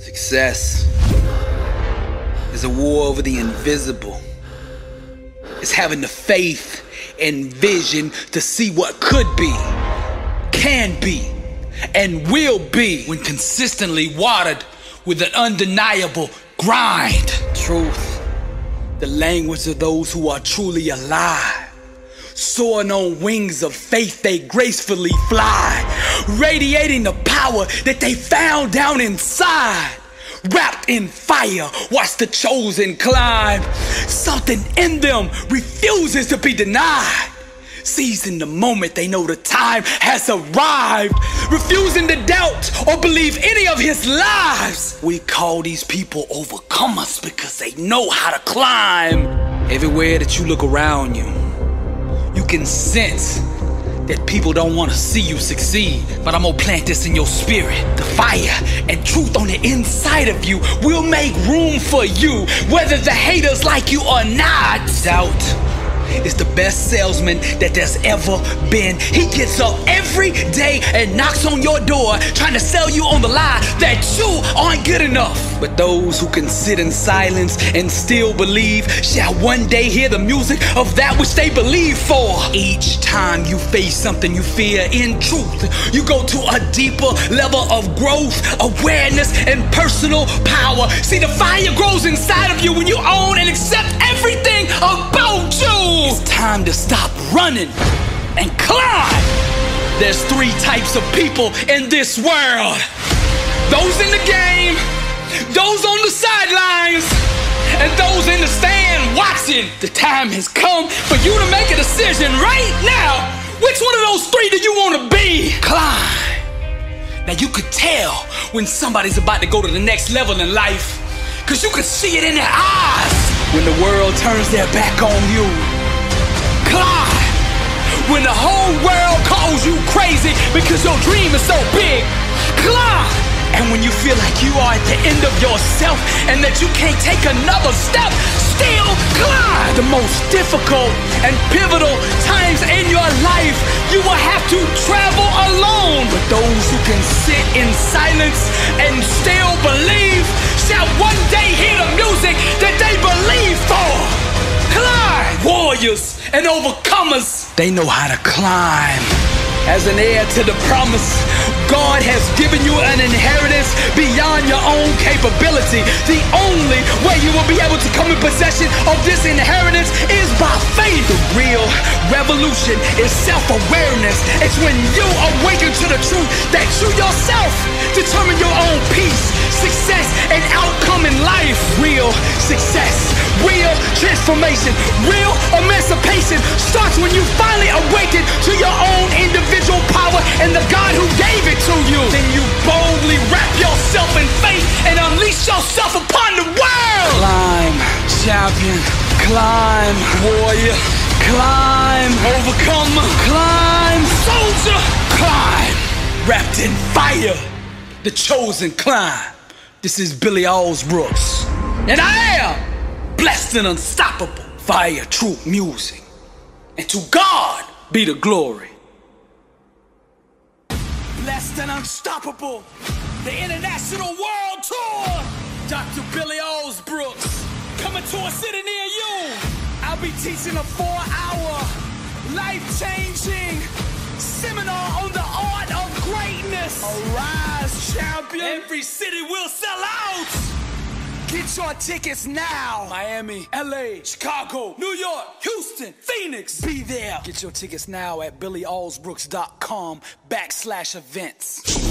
Success is a war over the invisible. It's having the faith and vision to see what could be, can be, and will be when consistently watered with an undeniable grind. Truth, the language of those who are truly alive. Soaring on wings of faith, they gracefully fly, radiating the power that they found down inside. Wrapped in fire, watch the chosen climb. Something in them refuses to be denied. Seizing the moment they know the time has arrived, refusing to doubt or believe any of his lies. We call these people overcomers because they know how to climb. Everywhere that you look around you, you can sense that people don't want to see you succeed. But I'm gonna plant this in your spirit. The fire and truth on the inside of you will make room for you, whether the haters like you or not. Doubt is the best salesman that there's ever been. He gets up every day and knocks on your door trying to sell you on the lie that you aren't good enough. But those who can sit in silence and still believe shall one day hear the music of that which they believe for. Each time you face something you fear in truth, you go to a deeper level of growth, awareness, and personal power. See, the fire grows inside of you when you own and accept everything about you. It's time to stop running and climb. There's three types of people in this world those in the game, those on the sidelines, and those in the stand watching. The time has come for you to make a decision right now. Which one of those three do you want to be? Climb. Now you could tell when somebody's about to go to the next level in life, because you could see it in their eyes when the world turns their back on you. Climb. When the whole world calls you crazy because your dream is so big. Climb. And when you feel like you are at the end of yourself and that you can't take another step, still climb. The most difficult and pivotal times in your life, you will have to travel alone. But those who can sit in silence and still believe shall one day hear the music that they believe for. Climb! Warriors and overcomers, they know how to climb. As an heir to the promise, God has given you an inheritance beyond your own capability. The only way you will be able to come in possession of this inheritance is by faith. The real revolution is self awareness. It's when you awaken to the truth that you yourself determine your own peace, success, and outcome in life. Real success, transformation, real emancipation starts when you finally awaken to your own individual power and the God who gave it to you. Then you boldly wrap yourself in faith and unleash yourself upon the world. Climb, champion. Climb, warrior. Climb, overcomer. Climb, soldier. Climb, wrapped in fire. The chosen climb. This is Billy Alsbrooks. And I am blessed and unstoppable. Fire, true music. And to God be the glory. Blessed and unstoppable. The International World Tour. Dr. Billy Alsbrooks. Coming to a city near you. I'll be teaching a four hour, life changing seminar on the art of greatness. Arise, champion. Every city will sell out. Get your tickets now. Miami, LA, Chicago, New York, Houston, Phoenix. Be there. Get your tickets now at billyalsbrooks.com backslash events.